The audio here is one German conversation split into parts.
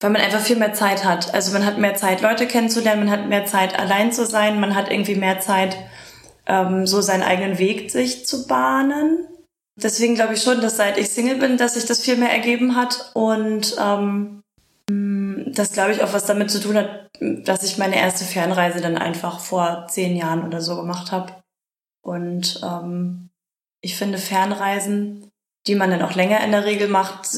weil man einfach viel mehr Zeit hat. Also man hat mehr Zeit, Leute kennenzulernen, man hat mehr Zeit, allein zu sein, man hat irgendwie mehr Zeit, ähm, so seinen eigenen Weg sich zu bahnen. Deswegen glaube ich schon, dass seit ich Single bin, dass sich das viel mehr ergeben hat und ähm, das glaube ich auch was damit zu tun hat, dass ich meine erste Fernreise dann einfach vor zehn Jahren oder so gemacht habe. Und ähm, ich finde Fernreisen, die man dann auch länger in der Regel macht,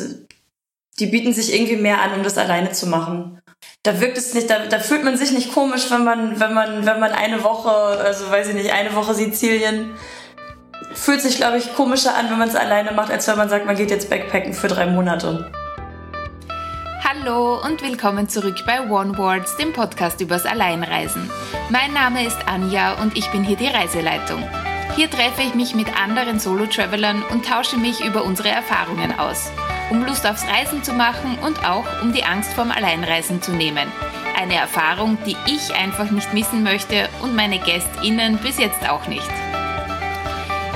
die bieten sich irgendwie mehr an, um das alleine zu machen. Da wirkt es nicht, da, da fühlt man sich nicht komisch, wenn man, wenn man, wenn man eine Woche, also weiß ich nicht, eine Woche Sizilien, fühlt sich, glaube ich, komischer an, wenn man es alleine macht, als wenn man sagt, man geht jetzt Backpacken für drei Monate. Hallo und willkommen zurück bei One Words, dem Podcast übers Alleinreisen. Mein Name ist Anja und ich bin hier die Reiseleitung. Hier treffe ich mich mit anderen Solo-Travelern und tausche mich über unsere Erfahrungen aus um Lust aufs Reisen zu machen und auch um die Angst vorm Alleinreisen zu nehmen. Eine Erfahrung, die ich einfach nicht missen möchte und meine GästInnen bis jetzt auch nicht.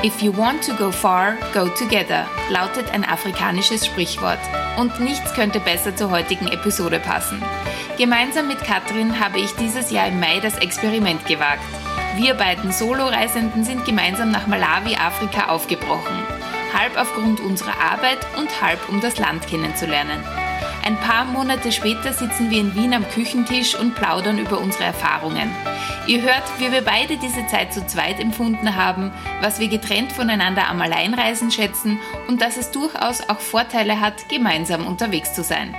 If you want to go far, go together, lautet ein afrikanisches Sprichwort. Und nichts könnte besser zur heutigen Episode passen. Gemeinsam mit Katrin habe ich dieses Jahr im Mai das Experiment gewagt. Wir beiden Solo-Reisenden sind gemeinsam nach Malawi, Afrika aufgebrochen halb aufgrund unserer Arbeit und halb um das Land kennenzulernen. Ein paar Monate später sitzen wir in Wien am Küchentisch und plaudern über unsere Erfahrungen. Ihr hört, wie wir beide diese Zeit zu zweit empfunden haben, was wir getrennt voneinander am Alleinreisen schätzen und dass es durchaus auch Vorteile hat, gemeinsam unterwegs zu sein.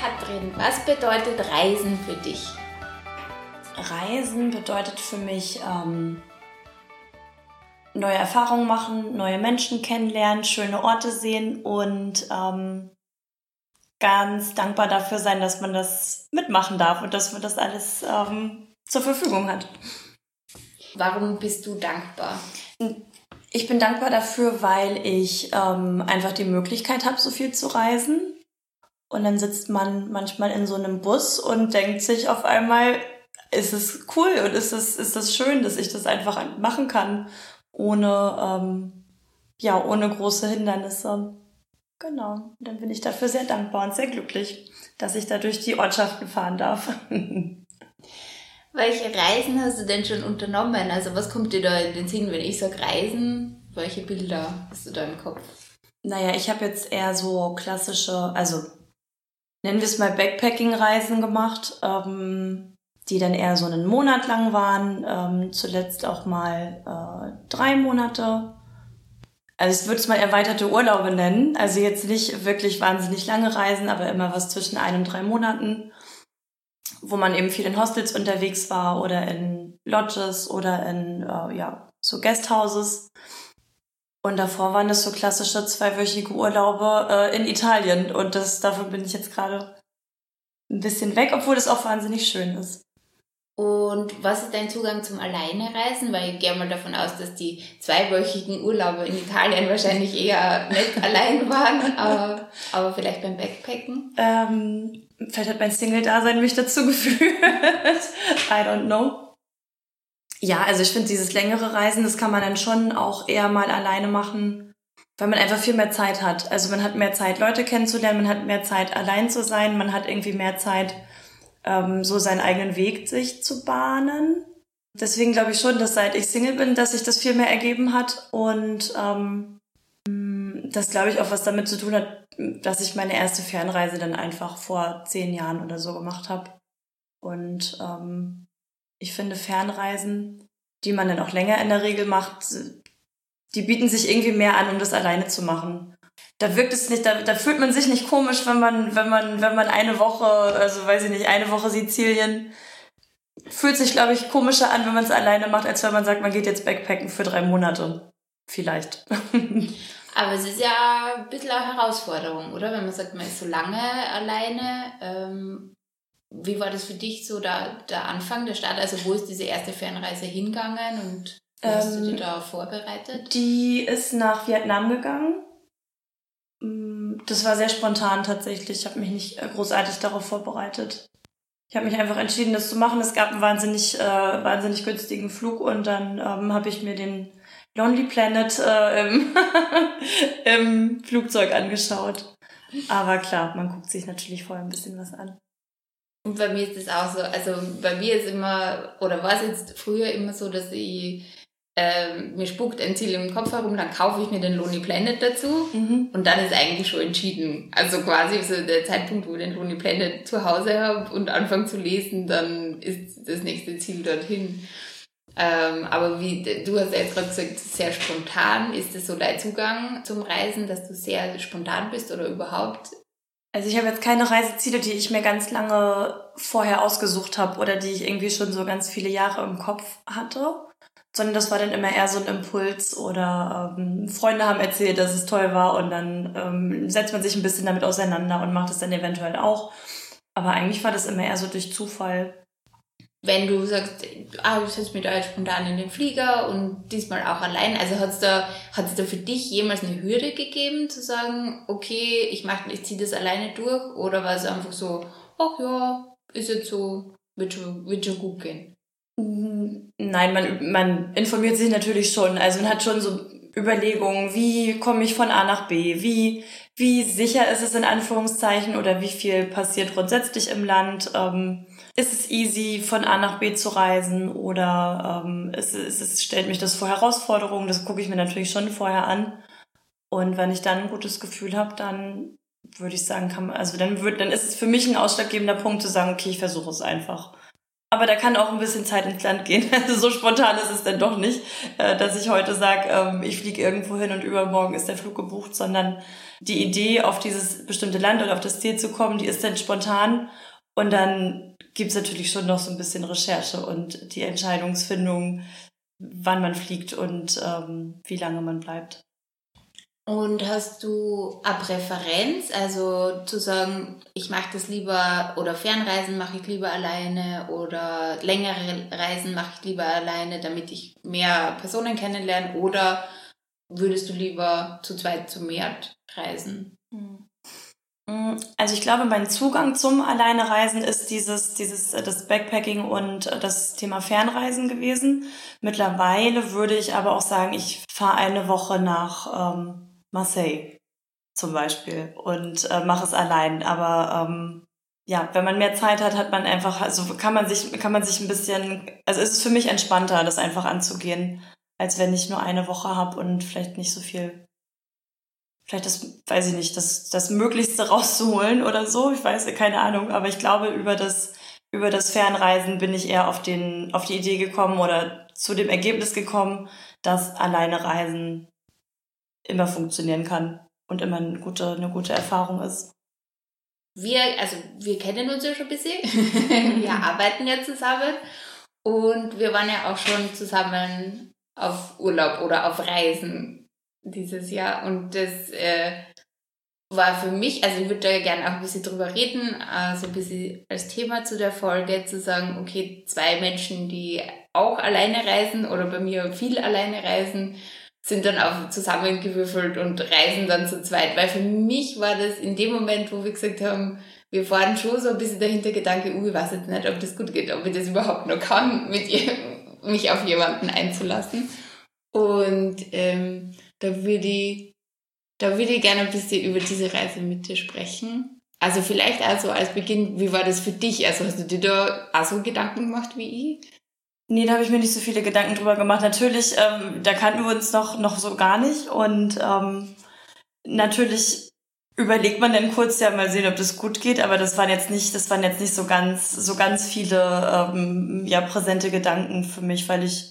Katrin, was bedeutet Reisen für dich? Reisen bedeutet für mich ähm, neue Erfahrungen machen, neue Menschen kennenlernen, schöne Orte sehen und ähm, ganz dankbar dafür sein, dass man das mitmachen darf und dass man das alles ähm, zur Verfügung hat. Warum bist du dankbar? Ich bin dankbar dafür, weil ich ähm, einfach die Möglichkeit habe, so viel zu reisen. Und dann sitzt man manchmal in so einem Bus und denkt sich auf einmal, ist es cool und ist es ist das schön, dass ich das einfach machen kann, ohne, ähm, ja, ohne große Hindernisse. Genau. Und dann bin ich dafür sehr dankbar und sehr glücklich, dass ich da durch die Ortschaften fahren darf. Welche Reisen hast du denn schon unternommen? Also was kommt dir da in den Sinn, wenn ich sage Reisen? Welche Bilder hast du da im Kopf? Naja, ich habe jetzt eher so klassische, also nennen wir es mal Backpacking-Reisen gemacht. Ähm, die dann eher so einen Monat lang waren, ähm, zuletzt auch mal äh, drei Monate. Also ich würde es mal erweiterte Urlaube nennen. Also jetzt nicht wirklich wahnsinnig lange Reisen, aber immer was zwischen ein und drei Monaten, wo man eben viel in Hostels unterwegs war oder in Lodges oder in äh, ja so Guesthouses. Und davor waren das so klassische zweiwöchige Urlaube äh, in Italien. Und das, davon bin ich jetzt gerade ein bisschen weg, obwohl das auch wahnsinnig schön ist. Und was ist dein Zugang zum Alleinereisen? Weil ich gehe mal davon aus, dass die zweiwöchigen Urlaube in Italien wahrscheinlich eher nicht allein waren, aber, aber vielleicht beim Backpacken. Ähm, vielleicht hat mein Single-Dasein mich dazu geführt. I don't know. Ja, also ich finde dieses längere Reisen, das kann man dann schon auch eher mal alleine machen, weil man einfach viel mehr Zeit hat. Also man hat mehr Zeit, Leute kennenzulernen, man hat mehr Zeit, allein zu sein, man hat irgendwie mehr Zeit, ähm, so seinen eigenen Weg sich zu bahnen. Deswegen glaube ich schon, dass seit ich Single bin, dass sich das viel mehr ergeben hat und ähm, das glaube ich auch was damit zu tun hat, dass ich meine erste Fernreise dann einfach vor zehn Jahren oder so gemacht habe. Und ähm, ich finde Fernreisen, die man dann auch länger in der Regel macht, die bieten sich irgendwie mehr an, um das alleine zu machen da wirkt es nicht, da, da fühlt man sich nicht komisch, wenn man, wenn man, wenn man eine Woche, also weiß ich nicht, eine Woche Sizilien, fühlt sich, glaube ich, komischer an, wenn man es alleine macht, als wenn man sagt, man geht jetzt Backpacken für drei Monate. Vielleicht. Aber es ist ja ein bisschen eine Herausforderung, oder? Wenn man sagt, man ist so lange alleine. Ähm, wie war das für dich so der, der Anfang, der Start? Also wo ist diese erste Fernreise hingegangen und wie hast du dich ähm, da vorbereitet? Die ist nach Vietnam gegangen das war sehr spontan tatsächlich. Ich habe mich nicht äh, großartig darauf vorbereitet. Ich habe mich einfach entschieden, das zu machen. Es gab einen wahnsinnig, äh, wahnsinnig günstigen Flug und dann ähm, habe ich mir den Lonely Planet äh, im, im Flugzeug angeschaut. Aber klar, man guckt sich natürlich vorher ein bisschen was an. Und bei mir ist es auch so, also bei mir ist immer, oder war es jetzt früher immer so, dass ich ähm, mir spuckt ein Ziel im Kopf herum, dann kaufe ich mir den Lonely Planet dazu mhm. und dann ist eigentlich schon entschieden. Also quasi so der Zeitpunkt, wo ich den Lonely Planet zu Hause habe und anfange zu lesen, dann ist das nächste Ziel dorthin. Ähm, aber wie du hast ja jetzt gerade gesagt, sehr spontan. Ist das so dein Zugang zum Reisen, dass du sehr spontan bist oder überhaupt? Also ich habe jetzt keine Reiseziele, die ich mir ganz lange vorher ausgesucht habe oder die ich irgendwie schon so ganz viele Jahre im Kopf hatte sondern das war dann immer eher so ein Impuls oder ähm, Freunde haben erzählt, dass es toll war und dann ähm, setzt man sich ein bisschen damit auseinander und macht es dann eventuell auch. Aber eigentlich war das immer eher so durch Zufall. Wenn du sagst, ah, du setzt mich da spontan in den Flieger und diesmal auch allein, also hat es da, da für dich jemals eine Hürde gegeben, zu sagen, okay, ich mach, ich ziehe das alleine durch, oder war es einfach so, ach ja, ist jetzt so, wird schon, wird schon gut gehen? Nein, man, man informiert sich natürlich schon. Also man hat schon so Überlegungen, wie komme ich von A nach B, wie, wie sicher ist es in Anführungszeichen oder wie viel passiert grundsätzlich im Land. Ähm, ist es easy, von A nach B zu reisen oder ähm, ist, ist es, stellt mich das vor Herausforderungen? Das gucke ich mir natürlich schon vorher an. Und wenn ich dann ein gutes Gefühl habe, dann würde ich sagen, kann man, also dann wird, dann ist es für mich ein ausschlaggebender Punkt zu sagen, okay, ich versuche es einfach. Aber da kann auch ein bisschen Zeit ins Land gehen. Also so spontan ist es dann doch nicht, äh, dass ich heute sage, ähm, ich fliege irgendwo hin und übermorgen ist der Flug gebucht, sondern die Idee, auf dieses bestimmte Land oder auf das Ziel zu kommen, die ist dann spontan. Und dann gibt's natürlich schon noch so ein bisschen Recherche und die Entscheidungsfindung, wann man fliegt und ähm, wie lange man bleibt. Und hast du eine Präferenz, also zu sagen, ich mache das lieber oder Fernreisen mache ich lieber alleine oder längere Reisen mache ich lieber alleine, damit ich mehr Personen kennenlerne oder würdest du lieber zu zweit zu mehr reisen? Hm. Also ich glaube, mein Zugang zum Alleinereisen ist dieses, dieses, äh, das Backpacking und äh, das Thema Fernreisen gewesen. Mittlerweile würde ich aber auch sagen, ich fahre eine Woche nach ähm, Marseille zum Beispiel und äh, mache es allein. Aber ähm, ja, wenn man mehr Zeit hat, hat man einfach, also kann man sich, kann man sich ein bisschen, also ist es für mich entspannter, das einfach anzugehen, als wenn ich nur eine Woche habe und vielleicht nicht so viel, vielleicht das, weiß ich nicht, das, das Möglichste rauszuholen oder so. Ich weiß, keine Ahnung, aber ich glaube, über das, über das Fernreisen bin ich eher auf den, auf die Idee gekommen oder zu dem Ergebnis gekommen, dass alleine Reisen immer funktionieren kann und immer eine gute, eine gute Erfahrung ist. Wir, also wir kennen uns ja schon ein bisschen. wir arbeiten ja zusammen und wir waren ja auch schon zusammen auf Urlaub oder auf Reisen dieses Jahr und das äh, war für mich, also ich würde da gerne auch ein bisschen drüber reden, also ein bisschen als Thema zu der Folge, zu sagen, okay, zwei Menschen, die auch alleine reisen oder bei mir viel alleine reisen, sind dann auch zusammengewürfelt und reisen dann zu zweit. Weil für mich war das in dem Moment, wo wir gesagt haben, wir fahren schon so ein bisschen der Hintergedanke, uh, ich weiß jetzt nicht, ob das gut geht, ob ich das überhaupt noch kann, mit ihr, mich auf jemanden einzulassen. Und ähm, da würde ich, da würde ich gerne ein bisschen über diese Reise mit dir sprechen. Also vielleicht also als Beginn, wie war das für dich? Also hast du dir da auch so Gedanken gemacht wie ich? Nee, da habe ich mir nicht so viele Gedanken drüber gemacht. Natürlich, ähm, da kannten wir uns noch, noch so gar nicht. Und ähm, natürlich überlegt man dann kurz ja mal sehen, ob das gut geht, aber das waren jetzt nicht, das waren jetzt nicht so ganz, so ganz viele ähm, ja, präsente Gedanken für mich, weil ich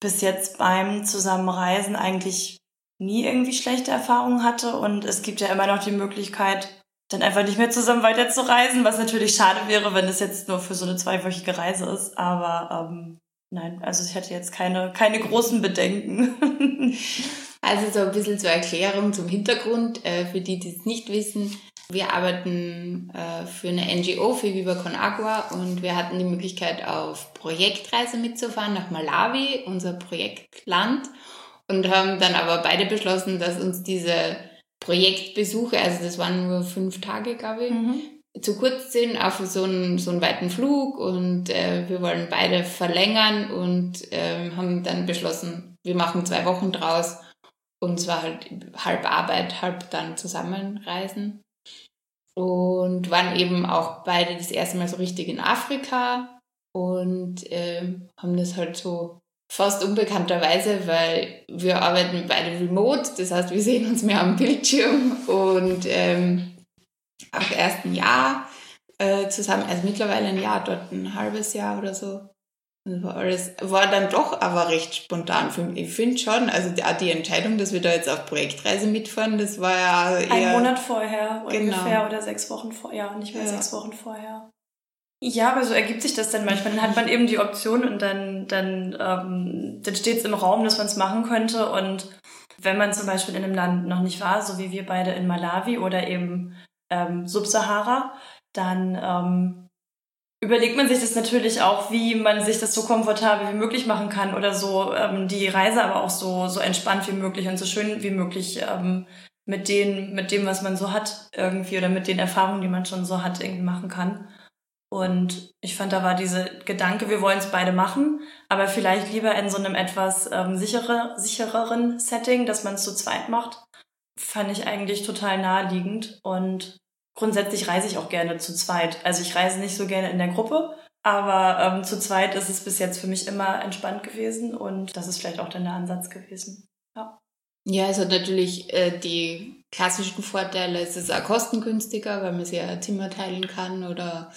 bis jetzt beim Zusammenreisen eigentlich nie irgendwie schlechte Erfahrungen hatte. Und es gibt ja immer noch die Möglichkeit, dann einfach nicht mehr zusammen weiterzureisen, was natürlich schade wäre, wenn es jetzt nur für so eine zweiwöchige Reise ist. Aber ähm, nein, also ich hatte jetzt keine, keine großen Bedenken. also so ein bisschen zur Erklärung zum Hintergrund, äh, für die, die es nicht wissen. Wir arbeiten äh, für eine NGO, für Viva Con Agua, und wir hatten die Möglichkeit, auf Projektreise mitzufahren nach Malawi, unser Projektland, und haben dann aber beide beschlossen, dass uns diese Projektbesuche, also das waren nur fünf Tage, glaube ich, mhm. zu kurz sind auf so einen, so einen weiten Flug und äh, wir wollen beide verlängern und äh, haben dann beschlossen, wir machen zwei Wochen draus und zwar halt halb Arbeit, halb dann zusammenreisen. Und waren eben auch beide das erste Mal so richtig in Afrika und ähm, haben das halt so fast unbekannterweise, weil wir arbeiten beide remote, das heißt, wir sehen uns mehr am Bildschirm und ähm, ab ersten Jahr äh, zusammen, also mittlerweile ein Jahr, dort ein halbes Jahr oder so. Das war alles, war dann doch aber recht spontan für mich. Ich finde schon, also die, die Entscheidung, dass wir da jetzt auf Projektreise mitfahren, das war ja eher... Ein Monat vorher genau. ungefähr oder sechs Wochen vorher, ja, nicht mehr ja. sechs Wochen vorher. Ja, aber so ergibt sich das dann manchmal. Dann hat man eben die Option und dann, dann, ähm, dann steht es im Raum, dass man es machen könnte. Und wenn man zum Beispiel in einem Land noch nicht war, so wie wir beide in Malawi oder eben ähm, Subsahara, dann ähm, überlegt man sich das natürlich auch, wie man sich das so komfortabel wie möglich machen kann oder so ähm, die Reise aber auch so, so entspannt wie möglich und so schön wie möglich ähm, mit, den, mit dem, was man so hat irgendwie oder mit den Erfahrungen, die man schon so hat, irgendwie machen kann. Und ich fand, da war diese Gedanke, wir wollen es beide machen, aber vielleicht lieber in so einem etwas ähm, sichere, sichereren Setting, dass man es zu zweit macht, fand ich eigentlich total naheliegend. Und grundsätzlich reise ich auch gerne zu zweit. Also ich reise nicht so gerne in der Gruppe, aber ähm, zu zweit ist es bis jetzt für mich immer entspannt gewesen und das ist vielleicht auch dann der Ansatz gewesen. Ja. Ja, es hat natürlich äh, die klassischen Vorteile. Es auch kostengünstiger, weil man sich ja Zimmer teilen kann oder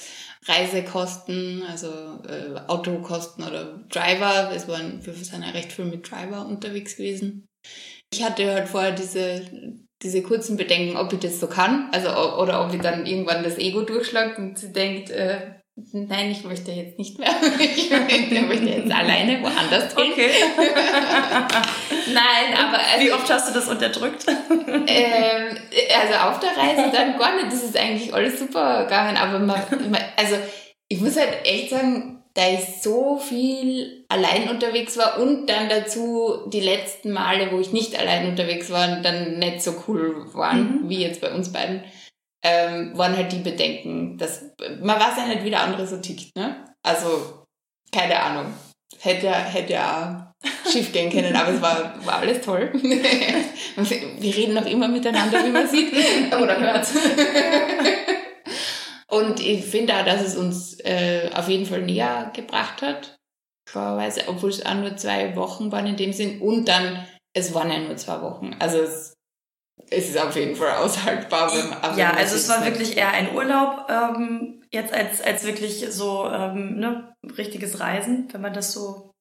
Reisekosten, also äh, Autokosten oder Driver. Es waren, wir sind ja recht viel mit Driver unterwegs gewesen. Ich hatte halt vorher diese, diese kurzen Bedenken, ob ich das so kann, also oder ob ich dann irgendwann das Ego durchschlagt und sie denkt, äh, Nein, ich möchte jetzt nicht mehr. Ich möchte jetzt alleine woanders hin. Okay. Nein, aber. Also, Wie oft hast du das unterdrückt? Ähm, also auf der Reise dann gar nicht. Das ist eigentlich alles super gegangen. Aber man, also ich muss halt echt sagen, da ich so viel allein unterwegs war und dann dazu die letzten Male, wo ich nicht allein unterwegs war, dann nicht so cool waren, mhm. wie jetzt bei uns beiden ähm, waren halt die Bedenken, dass man weiß ja nicht, wie der andere so tickt, ne? Also, keine Ahnung. Hätte, hätte ja schief gehen können, aber es war, war alles toll. Wir reden noch immer miteinander, wie man sieht oder hört. Und ich finde auch, dass es uns äh, auf jeden Fall näher gebracht hat. Klarerweise, obwohl es auch nur zwei Wochen waren in dem Sinn. Und dann, es waren ja nur zwei Wochen. Also es es ist auf jeden Fall aushaltbar. Wenn, ja, also es war wirklich eher ein Urlaub ähm, jetzt als, als wirklich so ähm, ne, richtiges Reisen, wenn man das so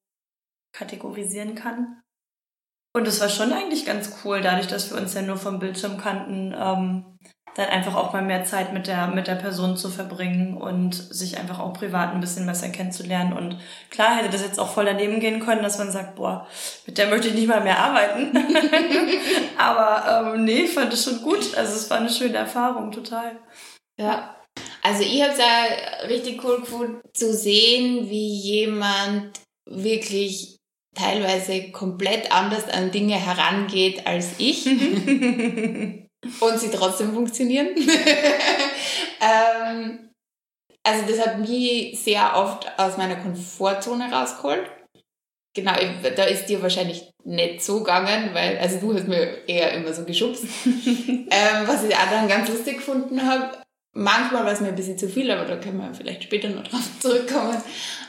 kategorisieren kann. Und es war schon eigentlich ganz cool, dadurch, dass wir uns ja nur vom Bildschirm kannten, ähm, dann einfach auch mal mehr Zeit mit der, mit der Person zu verbringen und sich einfach auch privat ein bisschen besser kennenzulernen. Und klar hätte das jetzt auch voll daneben gehen können, dass man sagt, boah, mit der möchte ich nicht mal mehr arbeiten. Aber ähm, nee, fand es schon gut. Also es war eine schöne Erfahrung, total. Ja. Also ich habe es ja richtig cool gefunden zu sehen, wie jemand wirklich teilweise komplett anders an Dinge herangeht als ich. und sie trotzdem funktionieren. ähm, also das hat mich sehr oft aus meiner Komfortzone rausgeholt. Genau, da ist dir wahrscheinlich nicht so gegangen, weil, also du hast mir eher immer so geschubst. ähm, was ich auch dann ganz lustig gefunden habe. Manchmal war es mir ein bisschen zu viel, aber da können wir vielleicht später noch drauf zurückkommen.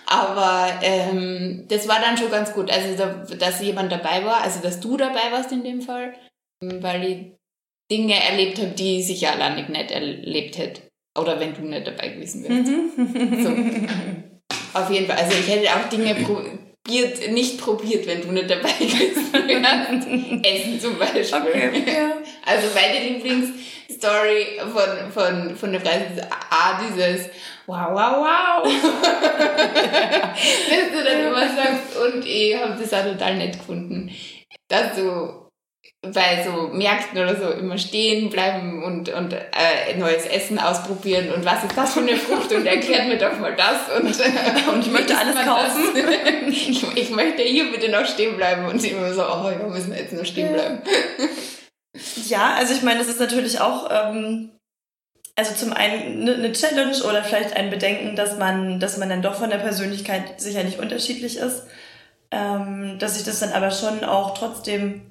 Aber ähm, das war dann schon ganz gut. Also, da, dass jemand dabei war, also dass du dabei warst in dem Fall, weil ich Dinge erlebt habe, die ich sicher alleine nicht erlebt hätte. Oder wenn du nicht dabei gewesen wärst. Mhm. so. Auf jeden Fall. Also ich hätte auch Dinge probiert, nicht probiert, wenn du nicht dabei gewesen wärst. Essen zum Beispiel. Okay, ja. Also meine Lieblingsstory von, von, von der Preis ist A, dieses Wow, wow, wow. Dass du dann immer sagst, und ich habe das auch total nett gefunden. Dass du bei so Märkten oder so immer stehen bleiben und, und äh, neues Essen ausprobieren und was ist das für eine Frucht und erklärt mir doch mal das und, und ich möchte alles kaufen. ich, ich möchte hier bitte noch stehen bleiben und sie immer so, oh ja, müssen wir jetzt noch stehen bleiben. Ja, also ich meine, das ist natürlich auch ähm, also zum einen eine Challenge oder vielleicht ein Bedenken, dass man, dass man dann doch von der Persönlichkeit sicherlich unterschiedlich ist. ähm, dass sich das dann aber schon auch trotzdem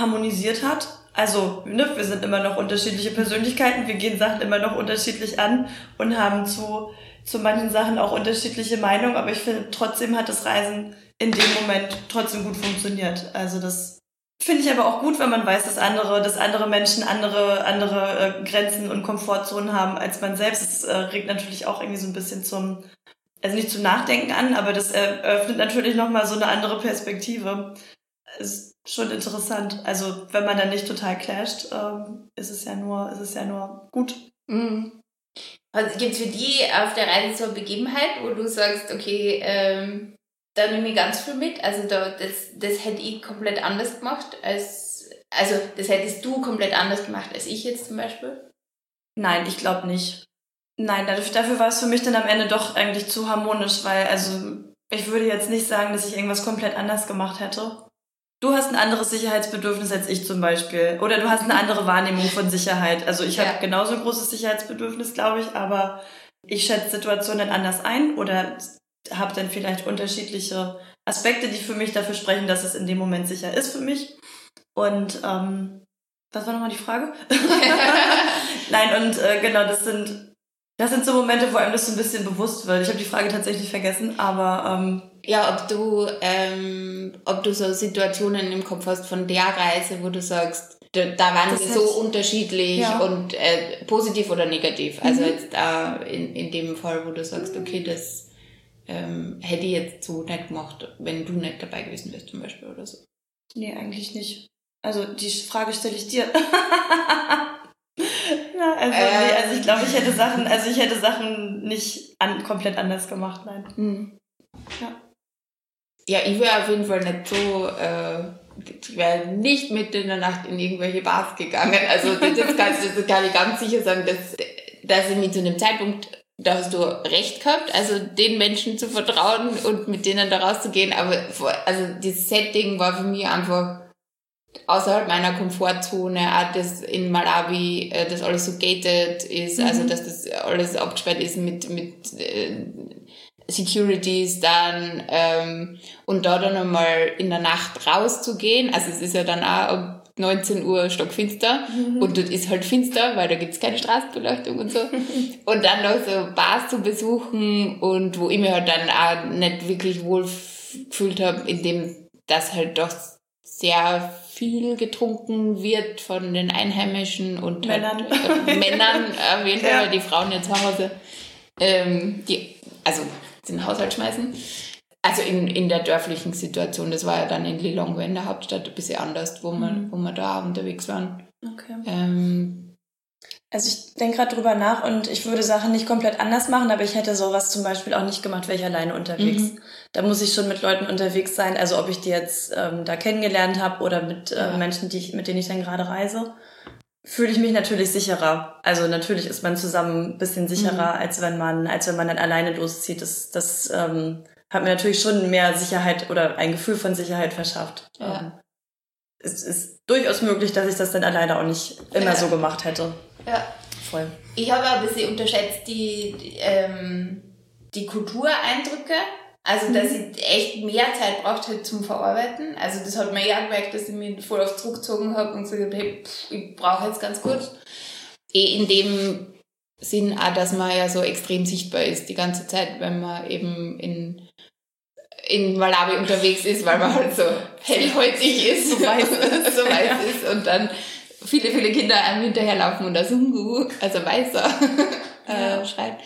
harmonisiert hat. Also, ne, wir sind immer noch unterschiedliche Persönlichkeiten, wir gehen Sachen immer noch unterschiedlich an und haben zu, zu manchen Sachen auch unterschiedliche Meinungen, aber ich finde, trotzdem hat das Reisen in dem Moment trotzdem gut funktioniert. Also das finde ich aber auch gut, wenn man weiß, dass andere, dass andere Menschen andere, andere äh, Grenzen und Komfortzonen haben als man selbst. Das äh, regt natürlich auch irgendwie so ein bisschen zum, also nicht zum Nachdenken an, aber das eröffnet natürlich nochmal so eine andere Perspektive. Ist schon interessant. Also wenn man dann nicht total clasht, ähm, ist es ja nur, ist es ja nur gut. Mhm. Also gibt es für die auf der Reise so eine Begebenheit, wo du sagst, okay, ähm, da nehme ich ganz viel mit. Also da, das, das hätte ich komplett anders gemacht als, also das hättest du komplett anders gemacht als ich jetzt zum Beispiel? Nein, ich glaube nicht. Nein, dafür, dafür war es für mich dann am Ende doch eigentlich zu harmonisch, weil also ich würde jetzt nicht sagen, dass ich irgendwas komplett anders gemacht hätte. Du hast ein anderes Sicherheitsbedürfnis als ich zum Beispiel. Oder du hast eine andere Wahrnehmung von Sicherheit. Also ich ja. habe genauso ein großes Sicherheitsbedürfnis, glaube ich, aber ich schätze Situationen anders ein oder habe dann vielleicht unterschiedliche Aspekte, die für mich dafür sprechen, dass es in dem Moment sicher ist für mich. Und ähm, was war nochmal die Frage? Nein, und äh, genau, das sind das sind so Momente, wo einem das so ein bisschen bewusst wird. Ich habe die Frage tatsächlich vergessen, aber ähm, ja, ob du ähm, ob du so Situationen im Kopf hast von der Reise, wo du sagst, da, da waren wir so unterschiedlich ja. und äh, positiv oder negativ. Also mhm. jetzt da in, in dem Fall, wo du sagst, okay, das ähm, hätte ich jetzt so nicht gemacht, wenn du nicht dabei gewesen wärst zum Beispiel oder so. Nee, eigentlich nicht. Also die Frage stelle ich dir. Ja, also, ähm, nee, also ich glaube, ich hätte Sachen, also ich hätte Sachen nicht an, komplett anders gemacht, nein. Mhm. Ja. Ja, ich wäre auf jeden Fall nicht so, äh, ich wäre nicht mitten in der Nacht in irgendwelche Bars gegangen. Also das, kann, das kann ich ganz sicher sagen, dass, dass ich mich zu einem Zeitpunkt, da hast du recht gehabt, also den Menschen zu vertrauen und mit denen da rauszugehen, aber also das Setting war für mich einfach außerhalb meiner Komfortzone, auch das in Malawi, äh, dass alles so gated ist, also mhm. also dass das alles abgesperrt ist mit, mit äh, Securities dann ähm, und da dann einmal in der Nacht rauszugehen, also es ist ja dann auch um 19 Uhr stockfinster mhm. und dort ist halt finster, weil da gibt's keine Straßenbeleuchtung und so. und dann noch so Bars zu besuchen und wo ich mir halt dann auch nicht wirklich wohl gefühlt habe, in dem das halt doch sehr viel getrunken wird von den Einheimischen und Männern. Halt, äh, Männern auf jeden Fall, ja. die Frauen ja zu Hause, ähm, die, also den Haushalt schmeißen. Also in, in der dörflichen Situation, das war ja dann in Lilongwe in der Hauptstadt ein bisschen anders, wo wir, mhm. wo wir da unterwegs waren. Okay. Ähm, also ich denke gerade drüber nach und ich würde Sachen nicht komplett anders machen, aber ich hätte sowas zum Beispiel auch nicht gemacht, wäre ich alleine unterwegs. Mhm. Da muss ich schon mit Leuten unterwegs sein, also ob ich die jetzt ähm, da kennengelernt habe oder mit äh, Menschen, die ich, mit denen ich dann gerade reise, fühle ich mich natürlich sicherer. Also natürlich ist man zusammen ein bisschen sicherer, mhm. als wenn man, als wenn man dann alleine loszieht. Das, das ähm, hat mir natürlich schon mehr Sicherheit oder ein Gefühl von Sicherheit verschafft. Ja. Ähm, es ist durchaus möglich, dass ich das dann alleine auch nicht immer ja. so gemacht hätte. Ja. Voll. Ich habe ein bisschen unterschätzt die, die, ähm, die Kultureindrücke. Also, dass mhm. ich echt mehr Zeit braucht halt zum Verarbeiten. Also, das hat man ja gemerkt, dass ich mich voll auf zurückgezogen habe und gesagt habe, hey, ich brauche jetzt ganz kurz. Eh in dem Sinn auch, dass man ja so extrem sichtbar ist die ganze Zeit, wenn man eben in in Malawi unterwegs ist, weil man halt so hellhäutig ist, so weiß so weiß ist und dann viele, viele Kinder einem hinterherlaufen und das Hungu, also weißer, äh, schreit.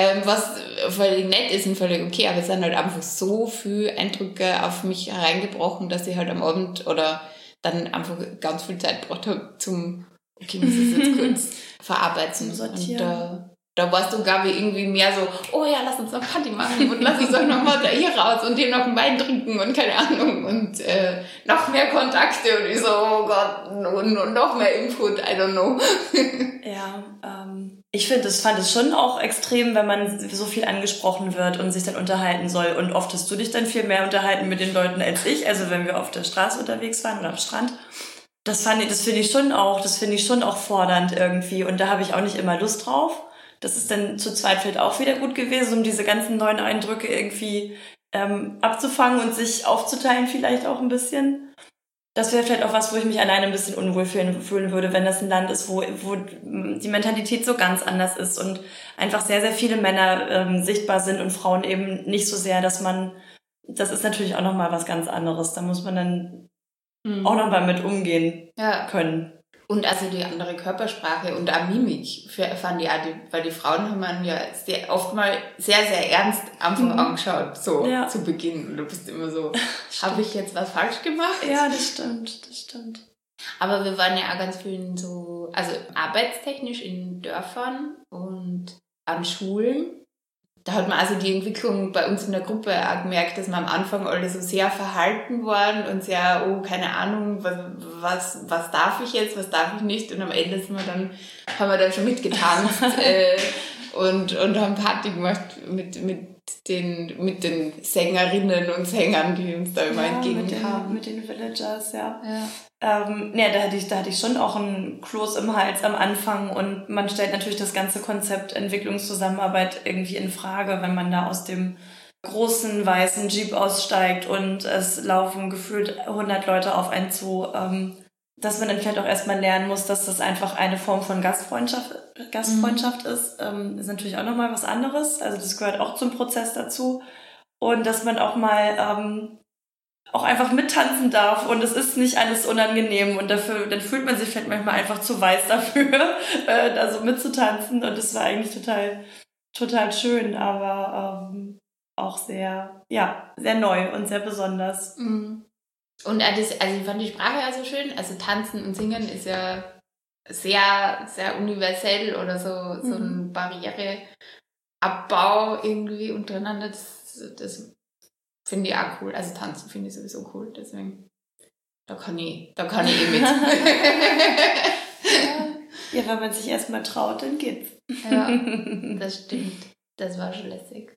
Ähm, was völlig nett ist und völlig okay, aber es sind halt einfach so viele Eindrücke auf mich hereingebrochen, dass ich halt am Abend oder dann einfach ganz viel Zeit braucht habe zum, okay, muss ich jetzt kurz verarbeiten. Sortieren. Und, äh, da warst du, glaube ich, irgendwie mehr so, oh ja, lass uns noch Party machen und lass uns doch noch mal da hier raus und hier noch einen Wein trinken und keine Ahnung und äh, noch mehr Kontakte und ich so, oh Gott, und, noch mehr Input, I don't know. ja, ähm, ich finde, es fand es schon auch extrem, wenn man so viel angesprochen wird und sich dann unterhalten soll und oft hast du dich dann viel mehr unterhalten mit den Leuten als ich, also wenn wir auf der Straße unterwegs waren oder am Strand. Das fand ich, das finde ich schon auch, das finde ich schon auch fordernd irgendwie und da habe ich auch nicht immer Lust drauf. Das ist dann zu zweit vielleicht auch wieder gut gewesen, um diese ganzen neuen Eindrücke irgendwie ähm, abzufangen und sich aufzuteilen vielleicht auch ein bisschen. Das wäre vielleicht auch was, wo ich mich alleine ein bisschen unwohl fühlen, fühlen würde, wenn das ein Land ist, wo, wo die Mentalität so ganz anders ist und einfach sehr, sehr viele Männer ähm, sichtbar sind und Frauen eben nicht so sehr, dass man, das ist natürlich auch nochmal was ganz anderes. Da muss man dann mhm. auch nochmal mit umgehen ja. können. Und also die andere Körpersprache und auch Mimik fand ich auch, die, weil die Frauen haben man ja sehr, oft mal sehr, sehr ernst Anfang mhm. angeschaut, so ja. zu Beginn. Und du bist immer so, habe ich jetzt was falsch gemacht? Ja, das stimmt, das stimmt. Aber wir waren ja auch ganz vielen so, also arbeitstechnisch in Dörfern und an Schulen da hat man also die Entwicklung bei uns in der Gruppe auch gemerkt, dass wir am Anfang alle so sehr verhalten waren und sehr, oh, keine Ahnung, was, was, was darf ich jetzt, was darf ich nicht. Und am Ende sind wir dann, haben wir dann schon mitgetanzt äh, und, und haben Party gemacht mit, mit, den, mit den Sängerinnen und Sängern, die uns da immer ja, entgegenkamen. Mit, mit den Villagers, ja. ja. Ähm, ja, da hatte ich, da hatte ich schon auch einen Kloß im Hals am Anfang und man stellt natürlich das ganze Konzept Entwicklungszusammenarbeit irgendwie in Frage, wenn man da aus dem großen weißen Jeep aussteigt und es laufen gefühlt 100 Leute auf einen zu, ähm, dass man dann vielleicht auch erstmal lernen muss, dass das einfach eine Form von Gastfreundschaft, Gastfreundschaft mhm. ist, ähm, ist natürlich auch nochmal was anderes. Also das gehört auch zum Prozess dazu. Und dass man auch mal ähm, auch einfach mittanzen darf und es ist nicht alles unangenehm und dafür, dann fühlt man sich vielleicht manchmal einfach zu weiß dafür, äh, da so mitzutanzen und es war eigentlich total, total schön, aber ähm, auch sehr, ja, sehr neu und sehr besonders. Mhm. Und also ich fand die Sprache ja so schön, also tanzen und singen ist ja sehr, sehr universell oder so, so ein mhm. Barriereabbau irgendwie untereinander, das, das finde ich auch cool. Also tanzen finde ich sowieso cool, deswegen da kann ich, da kann ich eh mit. ja, wenn man sich erstmal traut, dann geht's. ja, das stimmt. Das war schon lässig.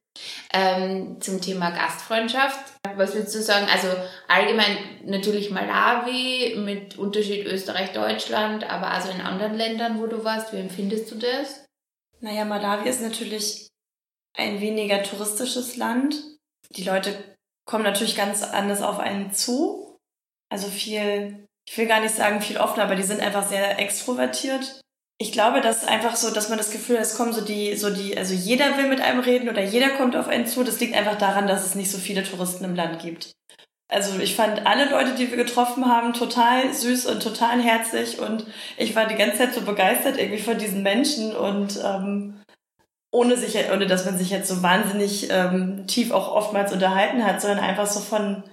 Ähm, zum Thema Gastfreundschaft. Was würdest du sagen? Also allgemein natürlich Malawi mit Unterschied Österreich-Deutschland, aber also in anderen Ländern, wo du warst, wie empfindest du das? Naja, Malawi ist natürlich ein weniger touristisches Land. Die Leute kommen natürlich ganz anders auf einen zu. Also viel, ich will gar nicht sagen viel offener, aber die sind einfach sehr extrovertiert. Ich glaube, dass einfach so, dass man das Gefühl hat, es kommen so die, so die, also jeder will mit einem reden oder jeder kommt auf einen zu. Das liegt einfach daran, dass es nicht so viele Touristen im Land gibt. Also ich fand alle Leute, die wir getroffen haben, total süß und total herzlich und ich war die ganze Zeit so begeistert irgendwie von diesen Menschen und ähm, ohne sich, ohne dass man sich jetzt so wahnsinnig ähm, tief auch oftmals unterhalten hat, sondern einfach so von,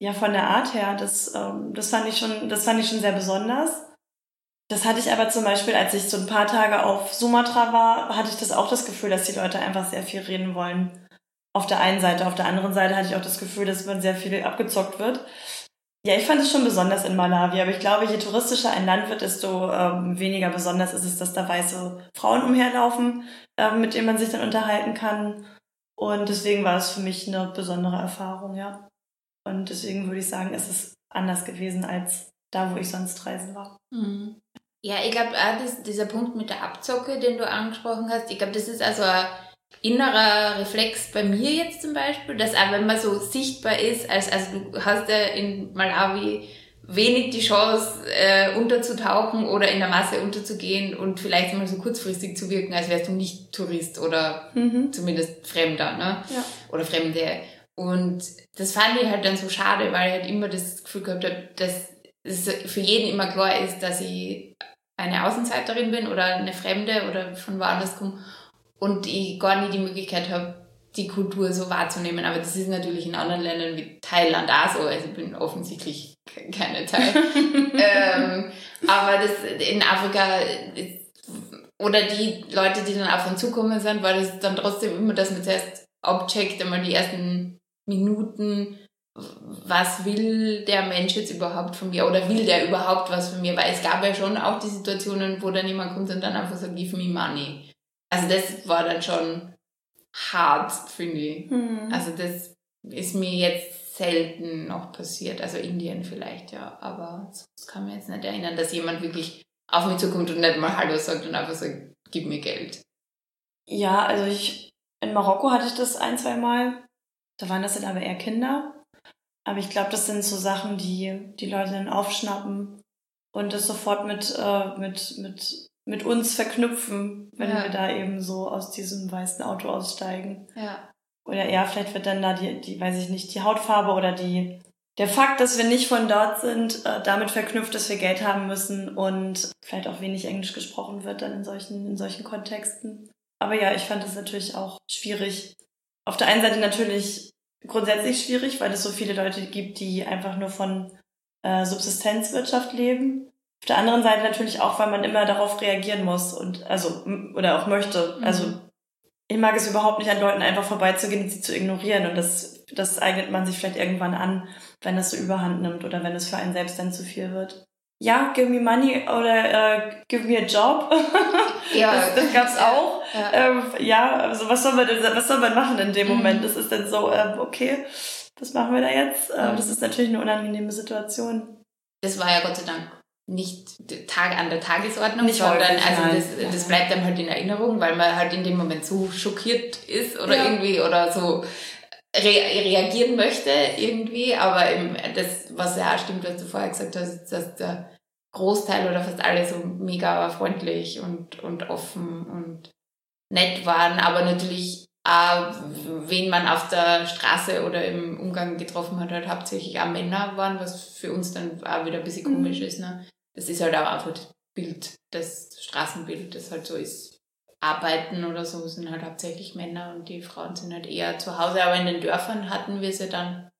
ja, von der Art her. Das, ähm, das fand ich schon, das fand ich schon sehr besonders. Das hatte ich aber zum Beispiel, als ich so ein paar Tage auf Sumatra war, hatte ich das auch das Gefühl, dass die Leute einfach sehr viel reden wollen. Auf der einen Seite, auf der anderen Seite hatte ich auch das Gefühl, dass man sehr viel abgezockt wird. Ja, ich fand es schon besonders in Malawi, aber ich glaube, je touristischer ein Land wird, desto ähm, weniger besonders ist es, dass da weiße Frauen umherlaufen, äh, mit denen man sich dann unterhalten kann. Und deswegen war es für mich eine besondere Erfahrung, ja. Und deswegen würde ich sagen, ist es anders gewesen als da, wo ich sonst reisen war. Mhm. Ja, ich glaube, dieser Punkt mit der Abzocke, den du angesprochen hast, ich glaube, das ist also ein innerer Reflex bei mir jetzt zum Beispiel, dass auch wenn man so sichtbar ist, als, also du hast ja in Malawi wenig die Chance, äh, unterzutauchen oder in der Masse unterzugehen und vielleicht mal so kurzfristig zu wirken, als wärst du nicht Tourist oder mhm. zumindest Fremder, ne? Ja. Oder Fremde. Und das fand ich halt dann so schade, weil ich halt immer das Gefühl gehabt habe, dass für jeden immer klar ist, dass ich eine Außenseiterin bin oder eine Fremde oder von woanders komme und ich gar nicht die Möglichkeit habe, die Kultur so wahrzunehmen. Aber das ist natürlich in anderen Ländern wie Thailand auch so. Also ich bin offensichtlich keine Thai. ähm, aber das in Afrika oder die Leute, die dann auf uns zukommen sind, war das dann trotzdem immer, dass man zuerst abcheckt, einmal die ersten Minuten, was will der Mensch jetzt überhaupt von mir oder will der überhaupt was von mir? Weil es gab ja schon auch die Situationen, wo dann jemand kommt und dann einfach sagt, give me money. Also das war dann schon hart, finde ich. Mhm. Also das ist mir jetzt selten noch passiert. Also Indien vielleicht, ja. Aber das kann mir jetzt nicht erinnern, dass jemand wirklich auf mich zukommt und nicht mal Hallo sagt und einfach sagt, gib mir Geld. Ja, also ich, in Marokko hatte ich das ein, zwei Mal. Da waren das dann aber eher Kinder. Aber ich glaube, das sind so Sachen, die die Leute dann aufschnappen und das sofort mit, äh, mit, mit, mit uns verknüpfen, wenn ja. wir da eben so aus diesem weißen Auto aussteigen. Ja. Oder eher vielleicht wird dann da die, die, weiß ich nicht, die Hautfarbe oder die, der Fakt, dass wir nicht von dort sind, äh, damit verknüpft, dass wir Geld haben müssen und vielleicht auch wenig Englisch gesprochen wird dann in solchen, in solchen Kontexten. Aber ja, ich fand es natürlich auch schwierig. Auf der einen Seite natürlich grundsätzlich schwierig, weil es so viele Leute gibt, die einfach nur von äh, Subsistenzwirtschaft leben. Auf der anderen Seite natürlich auch, weil man immer darauf reagieren muss und also oder auch möchte. Mhm. Also ich mag es überhaupt nicht an Leuten einfach vorbeizugehen und sie zu ignorieren und das das eignet man sich vielleicht irgendwann an, wenn das so Überhand nimmt oder wenn es für einen selbst dann zu viel wird. Ja, give me money oder äh, give me a job. Ja, das, das gab's auch. Ja. Ähm, ja, also was soll man denn, was soll man machen in dem mhm. Moment? Das ist dann so, ähm, okay, was machen wir da jetzt? Ähm, das ist natürlich eine unangenehme Situation. Das war ja Gott sei Dank nicht Tag an der Tagesordnung, nicht sondern häufig, also das, das bleibt einem halt in Erinnerung, weil man halt in dem Moment so schockiert ist oder ja. irgendwie oder so re reagieren möchte irgendwie, aber eben das, was ja auch stimmt, was du vorher gesagt hast, dass der Großteil oder fast alle so mega freundlich und, und offen und nett waren, aber natürlich auch, wen man auf der Straße oder im Umgang getroffen hat, halt hauptsächlich auch Männer waren, was für uns dann auch wieder ein bisschen komisch mhm. ist. Ne? Das ist halt auch einfach das Bild, das Straßenbild, das halt so ist arbeiten oder so, sind halt hauptsächlich Männer und die Frauen sind halt eher zu Hause. Aber in den Dörfern hatten wir sie dann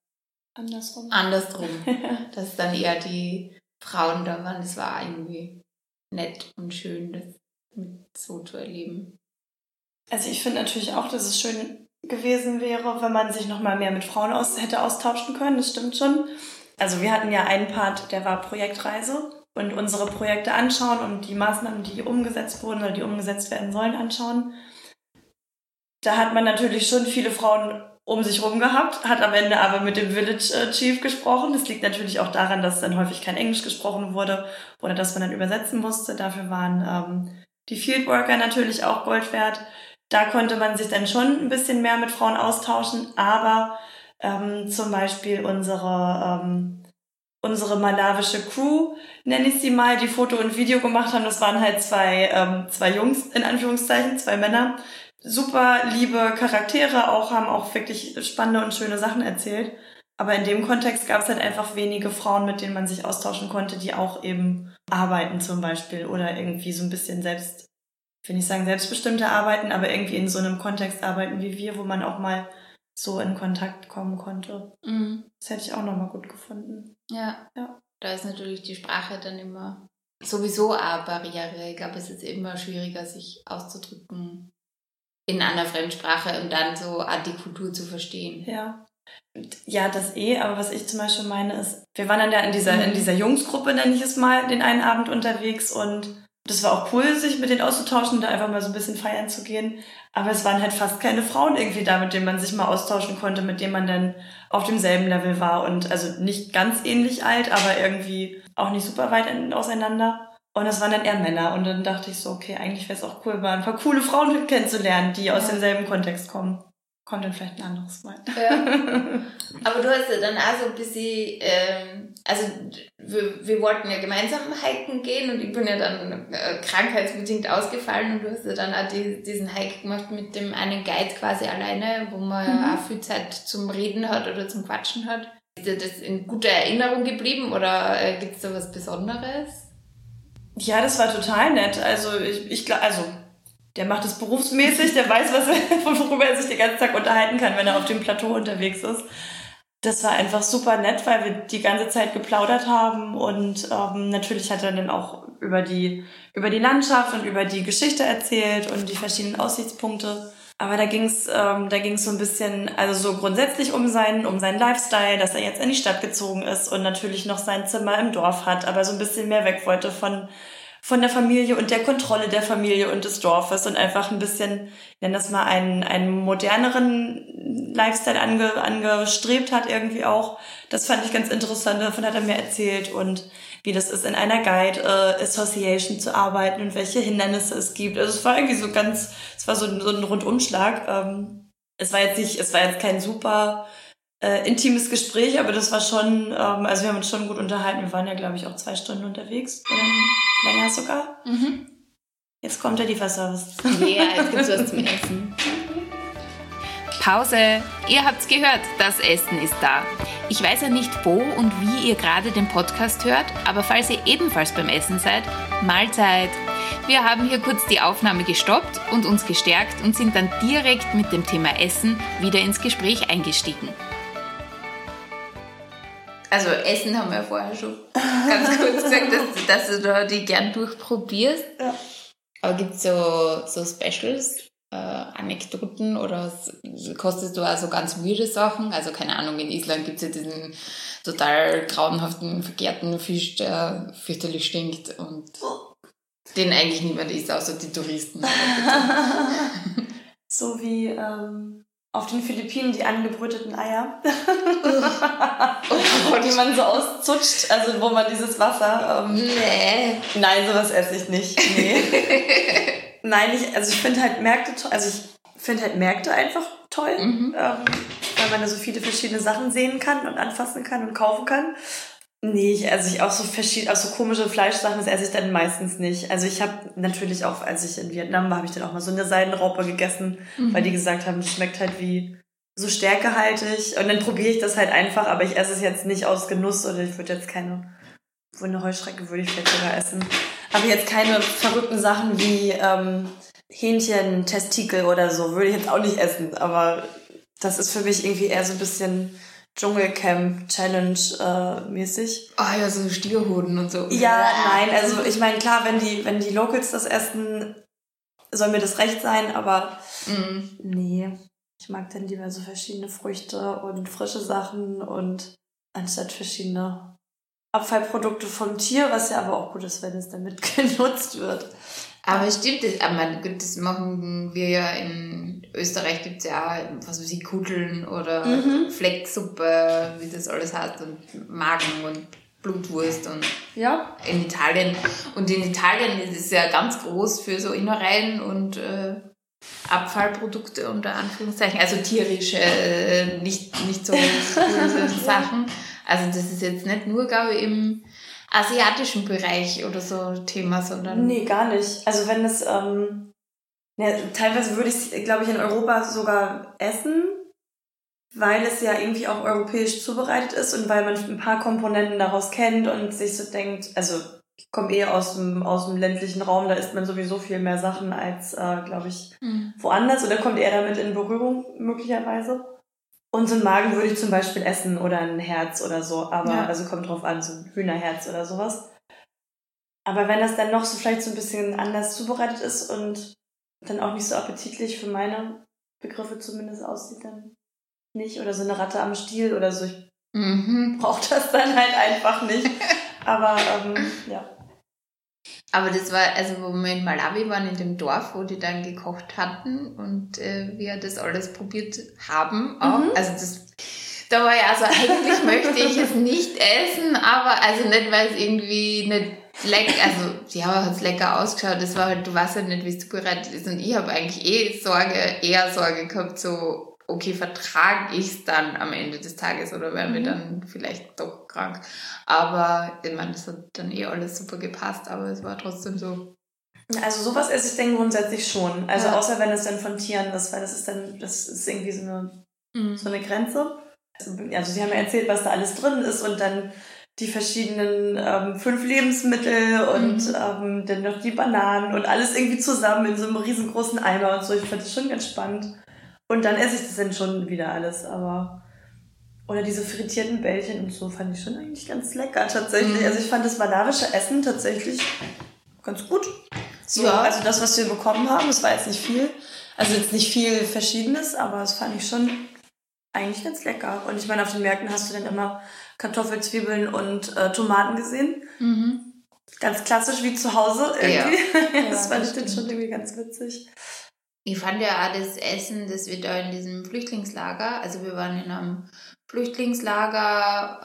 andersrum. Andersrum. dass dann eher die Frauen da waren. Das war irgendwie nett und schön, das mit so zu erleben. Also ich finde natürlich auch, dass es schön gewesen wäre, wenn man sich noch mal mehr mit Frauen aus, hätte austauschen können. Das stimmt schon. Also wir hatten ja einen Part, der war Projektreise und unsere Projekte anschauen und die Maßnahmen, die umgesetzt wurden oder die umgesetzt werden sollen, anschauen. Da hat man natürlich schon viele Frauen um sich rum gehabt, hat am Ende aber mit dem Village äh, Chief gesprochen. Das liegt natürlich auch daran, dass dann häufig kein Englisch gesprochen wurde oder dass man dann übersetzen musste. Dafür waren ähm, die Fieldworker natürlich auch Gold wert. Da konnte man sich dann schon ein bisschen mehr mit Frauen austauschen, aber ähm, zum Beispiel unsere ähm, unsere malawische Crew, nenne ich sie mal, die Foto und Video gemacht haben. Das waren halt zwei, ähm, zwei Jungs, in Anführungszeichen, zwei Männer. Super liebe Charaktere, auch haben auch wirklich spannende und schöne Sachen erzählt. Aber in dem Kontext gab es halt einfach wenige Frauen, mit denen man sich austauschen konnte, die auch eben arbeiten zum Beispiel oder irgendwie so ein bisschen selbst, ich will nicht sagen selbstbestimmte arbeiten, aber irgendwie in so einem Kontext arbeiten wie wir, wo man auch mal so in Kontakt kommen konnte. Mhm. Das hätte ich auch nochmal gut gefunden. Ja. ja. Da ist natürlich die Sprache dann immer sowieso eine Barriere. Ich glaube, es ist immer schwieriger, sich auszudrücken in einer Fremdsprache und dann so die Kultur zu verstehen. Ja. Ja, das eh, aber was ich zum Beispiel meine ist, wir waren dann ja in dieser, in dieser Jungsgruppe, nenne ich es mal, den einen Abend unterwegs und das war auch cool, sich mit denen auszutauschen und da einfach mal so ein bisschen feiern zu gehen. Aber es waren halt fast keine Frauen irgendwie da, mit denen man sich mal austauschen konnte, mit denen man dann auf demselben Level war und also nicht ganz ähnlich alt, aber irgendwie auch nicht super weit auseinander. Und das waren dann eher Männer. Und dann dachte ich so, okay, eigentlich wäre es auch cool, mal ein paar coole Frauen kennenzulernen, die aus demselben Kontext kommen. Kommt dann vielleicht ein anderes Mal. Ja. Aber du hast ja dann auch so ein bisschen, ähm, also wir, wir wollten ja gemeinsam hiken gehen und ich bin ja dann äh, krankheitsbedingt ausgefallen und du hast ja dann auch die, diesen Hike gemacht mit dem einen Guide quasi alleine, wo man mhm. ja auch viel Zeit zum Reden hat oder zum Quatschen hat. Ist dir das in guter Erinnerung geblieben oder äh, gibt es da was Besonderes? Ja, das war total nett. Also ich, ich glaube, also der macht es berufsmäßig, der weiß, was worüber er sich den ganzen Tag unterhalten kann, wenn er auf dem Plateau unterwegs ist. Das war einfach super nett, weil wir die ganze Zeit geplaudert haben und ähm, natürlich hat er dann auch über die, über die Landschaft und über die Geschichte erzählt und die verschiedenen Aussichtspunkte. Aber da ging's ähm, so ein bisschen, also so grundsätzlich um seinen, um seinen Lifestyle, dass er jetzt in die Stadt gezogen ist und natürlich noch sein Zimmer im Dorf hat, aber so ein bisschen mehr weg wollte von von der Familie und der Kontrolle der Familie und des Dorfes und einfach ein bisschen, ich nenne das mal, einen, einen moderneren Lifestyle ange, angestrebt hat irgendwie auch. Das fand ich ganz interessant, davon hat er mir erzählt und wie das ist, in einer Guide äh, Association zu arbeiten und welche Hindernisse es gibt. Also es war irgendwie so ganz, es war so, so ein Rundumschlag. Ähm, es war jetzt nicht, es war jetzt kein super äh, intimes Gespräch, aber das war schon, ähm, also wir haben uns schon gut unterhalten. Wir waren ja, glaube ich, auch zwei Stunden unterwegs, oder länger sogar. Mhm. Jetzt kommt der Lieferservice. Ja, jetzt gibt's was zum Essen. Pause. Ihr habt's gehört, das Essen ist da. Ich weiß ja nicht, wo und wie ihr gerade den Podcast hört, aber falls ihr ebenfalls beim Essen seid, Mahlzeit. Wir haben hier kurz die Aufnahme gestoppt und uns gestärkt und sind dann direkt mit dem Thema Essen wieder ins Gespräch eingestiegen. Also Essen haben wir ja vorher schon ganz kurz gesagt, dass, dass, du da die gern durchprobierst. Ja. Aber gibt es so, so Specials, äh, Anekdoten oder kostest du also ganz weirde Sachen? Also keine Ahnung, in Island gibt es ja diesen total grauenhaften, verkehrten Fisch, der fürchterlich stinkt und den eigentlich niemand isst, außer die Touristen. so wie ähm, auf den Philippinen die angebrüteten Eier, oh die man so auszutscht, also wo man dieses Wasser. Ähm, nee. Nein, sowas esse ich nicht. Nee. Nein, ich, also ich finde halt Märkte. Also ich finde halt Märkte einfach toll, mhm. ähm, weil man da so viele verschiedene Sachen sehen kann und anfassen kann und kaufen kann. Nee, ich, also ich auch so verschiedene, auch so komische Fleischsachen, das esse ich dann meistens nicht. Also ich habe natürlich auch, als ich in Vietnam war, habe ich dann auch mal so eine Seidenraupe gegessen, mhm. weil die gesagt haben, das schmeckt halt wie so stärkehaltig. Und dann probiere ich das halt einfach, aber ich esse es jetzt nicht aus Genuss oder ich würde jetzt keine, wo eine Heuschrecke würde ich vielleicht sogar essen. Aber jetzt keine verrückten Sachen wie ähm, Hähnchen, Testikel oder so, würde ich jetzt auch nicht essen. Aber das ist für mich irgendwie eher so ein bisschen Dschungelcamp Challenge äh, mäßig. Ah ja, so Stierhoden und so. Ja, nein, also ich meine, klar, wenn die, wenn die Locals das essen, soll mir das recht sein, aber mm. nee. Ich mag dann lieber so verschiedene Früchte und frische Sachen und anstatt verschiedene Abfallprodukte vom Tier, was ja aber auch gut ist, wenn es damit genutzt wird. Aber stimmt, das, aber das machen wir ja in Österreich gibt es ja auch, was weiß ich, Kudeln oder mhm. Flecksuppe, wie das alles heißt, und Magen und Blutwurst und ja. in Italien. Und in Italien ist es ja ganz groß für so Innereien und äh, Abfallprodukte unter Anführungszeichen, also tierische, äh, nicht, nicht so Sachen. Also das ist jetzt nicht nur, glaube ich, im asiatischen Bereich oder so Thema, sondern. Nee, gar nicht. Also wenn es, ähm, ja, teilweise würde ich es, glaube ich, in Europa sogar essen, weil es ja irgendwie auch europäisch zubereitet ist und weil man ein paar Komponenten daraus kennt und sich so denkt, also ich komme eher aus dem, aus dem ländlichen Raum, da isst man sowieso viel mehr Sachen als, äh, glaube ich, mhm. woanders oder kommt eher damit in Berührung möglicherweise. Und so ein Magen würde ich zum Beispiel essen oder ein Herz oder so. Aber, ja. also kommt drauf an, so ein Hühnerherz oder sowas. Aber wenn das dann noch so vielleicht so ein bisschen anders zubereitet ist und dann auch nicht so appetitlich für meine Begriffe zumindest aussieht, dann nicht. Oder so eine Ratte am Stiel oder so. Ich mhm. brauche das dann halt einfach nicht. Aber ähm, ja. Aber das war, also wo wir in Malawi waren, in dem Dorf, wo die dann gekocht hatten und äh, wir das alles probiert haben auch. Mhm. Also das, da war ja also eigentlich möchte ich es nicht essen, aber also nicht, weil es irgendwie nicht lecker, also ja, hat es lecker ausgeschaut. Das war halt, du weißt halt nicht, wie es zubereitet ist und ich habe eigentlich eh Sorge, eher Sorge gehabt, so okay, vertrage ich es dann am Ende des Tages oder werden wir mhm. dann vielleicht doch krank. Aber ich meine, das hat dann eh alles super gepasst, aber es war trotzdem so. Also sowas esse ich dann grundsätzlich schon. Also ja. außer wenn es dann von Tieren ist, weil das ist dann, das ist irgendwie so eine, mhm. so eine Grenze. Also sie haben ja erzählt, was da alles drin ist und dann die verschiedenen ähm, fünf Lebensmittel und mhm. ähm, dann noch die Bananen und alles irgendwie zusammen in so einem riesengroßen Eimer und so. Ich fand das schon ganz spannend. Und dann esse ich das dann schon wieder alles, aber. Oder diese frittierten Bällchen und so fand ich schon eigentlich ganz lecker tatsächlich. Mhm. Also ich fand das malawische Essen tatsächlich ganz gut. So, ja. Also das, was wir bekommen haben, das war jetzt nicht viel. Also jetzt nicht viel Verschiedenes, aber das fand ich schon eigentlich ganz lecker. Und ich meine, auf den Märkten hast du dann immer Kartoffelzwiebeln und äh, Tomaten gesehen. Mhm. Ganz klassisch wie zu Hause irgendwie. Ja. das ja, fand das ich dann schon irgendwie ganz witzig. Ich fand ja auch das Essen, das wir da in diesem Flüchtlingslager, also wir waren in einem Flüchtlingslager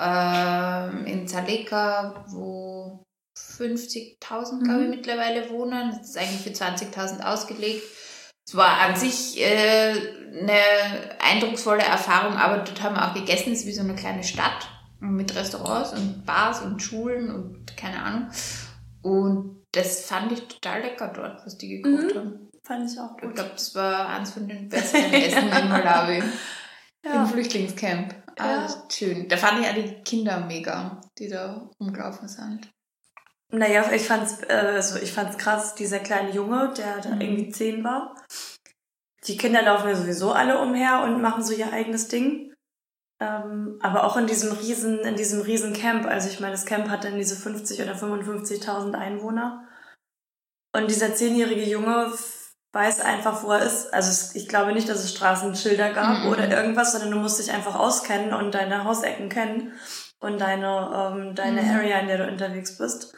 äh, in Zaleka, wo 50.000, glaube ich, mhm. mittlerweile wohnen. Das ist eigentlich für 20.000 ausgelegt. es war an sich äh, eine eindrucksvolle Erfahrung, aber dort haben wir auch gegessen. Es ist wie so eine kleine Stadt mit Restaurants und Bars und Schulen und keine Ahnung. Und das fand ich total lecker dort, was die gekocht mhm. haben. Fand ich auch gut. Ich glaube, das war eins von den besseren Essen in Malawi. Ja. Im Flüchtlingscamp. Ah, ja. schön. Da fand ich auch die Kinder mega, die da rumgelaufen sind. Naja, ich fand's, äh, also ich fand's krass, dieser kleine Junge, der da mhm. irgendwie zehn war. Die Kinder laufen ja sowieso alle umher und machen so ihr eigenes Ding. Ähm, aber auch in diesem riesen, in diesem riesen Camp. Also ich meine, das Camp hat dann diese 50 oder 55.000 Einwohner. Und dieser zehnjährige Junge weiß einfach, wo er ist. Also ich glaube nicht, dass es Straßenschilder gab mhm. oder irgendwas, sondern du musst dich einfach auskennen und deine Hausecken kennen und deine, ähm, deine mhm. Area, in der du unterwegs bist.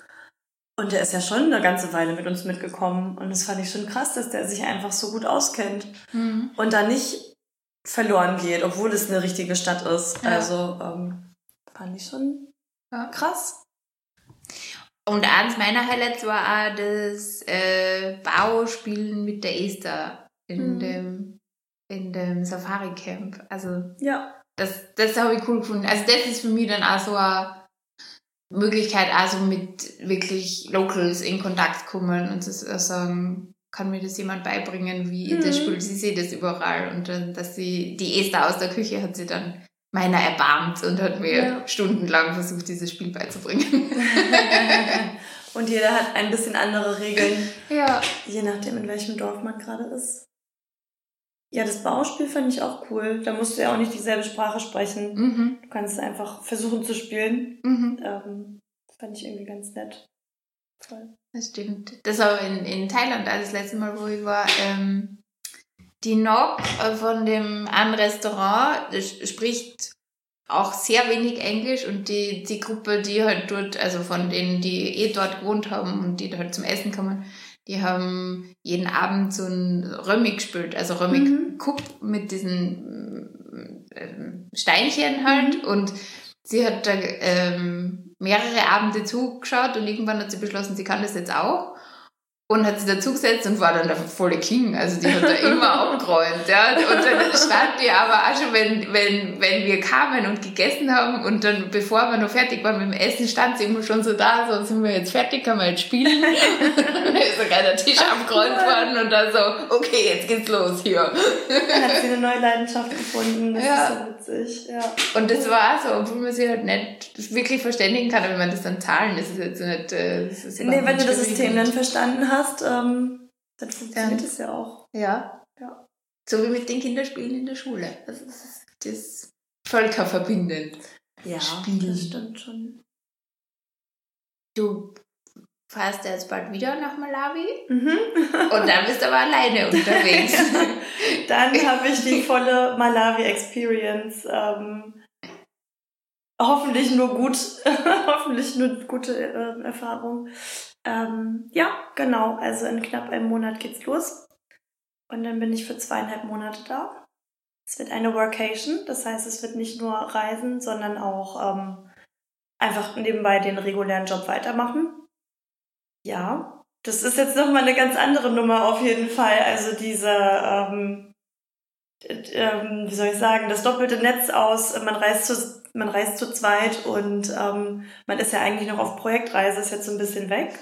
Und der ist ja schon eine ganze Weile mit uns mitgekommen. Und das fand ich schon krass, dass der sich einfach so gut auskennt. Mhm. Und da nicht verloren geht, obwohl es eine richtige Stadt ist. Ja. Also ähm, fand ich schon ja. krass. Und eins meiner Highlights war auch das äh, Bauspielen mit der Esther in mhm. dem in dem Safari Camp. Also ja. das, das habe ich cool gefunden. Also das ist für mich dann auch so eine Möglichkeit, also mit wirklich Locals in Kontakt kommen und zu sagen, kann mir das jemand beibringen, wie mhm. das spielt. Sie sieht das überall und dann, dass sie, die Esther aus der Küche hat sie dann meiner erbarmt und hat mir ja. stundenlang versucht, dieses Spiel beizubringen. und jeder hat ein bisschen andere Regeln. Ja. Je nachdem, in welchem Dorf man gerade ist. Ja, das Bauspiel fand ich auch cool. Da musst du ja auch nicht dieselbe Sprache sprechen. Mhm. Du kannst einfach versuchen zu spielen. Mhm. Ähm, fand ich irgendwie ganz nett. Voll. Das stimmt. Das war in, in Thailand, also das letzte Mal, wo ich war, ähm, die Nok von dem einen Restaurant spricht auch sehr wenig Englisch und die, die Gruppe, die halt dort, also von denen, die eh dort gewohnt haben und die halt zum Essen kommen, die haben jeden Abend so ein Römmig gespielt, also Römmig mhm. Mit diesen äh, Steinchen halt mhm. und sie hat da ähm, mehrere Abende zugeschaut und irgendwann hat sie beschlossen, sie kann das jetzt auch und hat sich dazugesetzt und war dann der volle King. Also die hat da immer abgeräumt. Ja. Und dann stand die aber auch schon, wenn, wenn, wenn wir kamen und gegessen haben und dann, bevor wir noch fertig waren mit dem Essen, stand sie immer schon so da, so sind wir jetzt fertig, können wir jetzt spielen. dann ist sogar der Tisch abgeräumt worden und dann so, okay, jetzt geht's los hier. Dann hat sie eine neue Leidenschaft gefunden. Das ja. ist so witzig. Ja. Und das war so, obwohl man sie halt nicht wirklich verständigen kann, wenn man das dann zahlen, ist es jetzt nicht. Äh, das ist nee, wenn du das System dann verstanden hast, hast, ähm, dann funktioniert es ja auch. Ja. ja. So wie mit den Kinderspielen in der Schule. Das ist das Völkerverbindend. Ja, Spielen. das stimmt schon. Du fährst jetzt bald wieder nach Malawi mhm. und dann bist du aber alleine unterwegs. dann habe ich die volle Malawi-Experience. Ähm, hoffentlich nur gut, hoffentlich nur gute äh, Erfahrung. Ähm, ja, genau. Also in knapp einem Monat geht's los. Und dann bin ich für zweieinhalb Monate da. Es wird eine Workation, das heißt, es wird nicht nur Reisen, sondern auch ähm, einfach nebenbei den regulären Job weitermachen. Ja, das ist jetzt nochmal eine ganz andere Nummer auf jeden Fall. Also diese, ähm, ähm, wie soll ich sagen, das doppelte Netz aus, man reist zu, man reist zu zweit und ähm, man ist ja eigentlich noch auf Projektreise, ist jetzt so ein bisschen weg.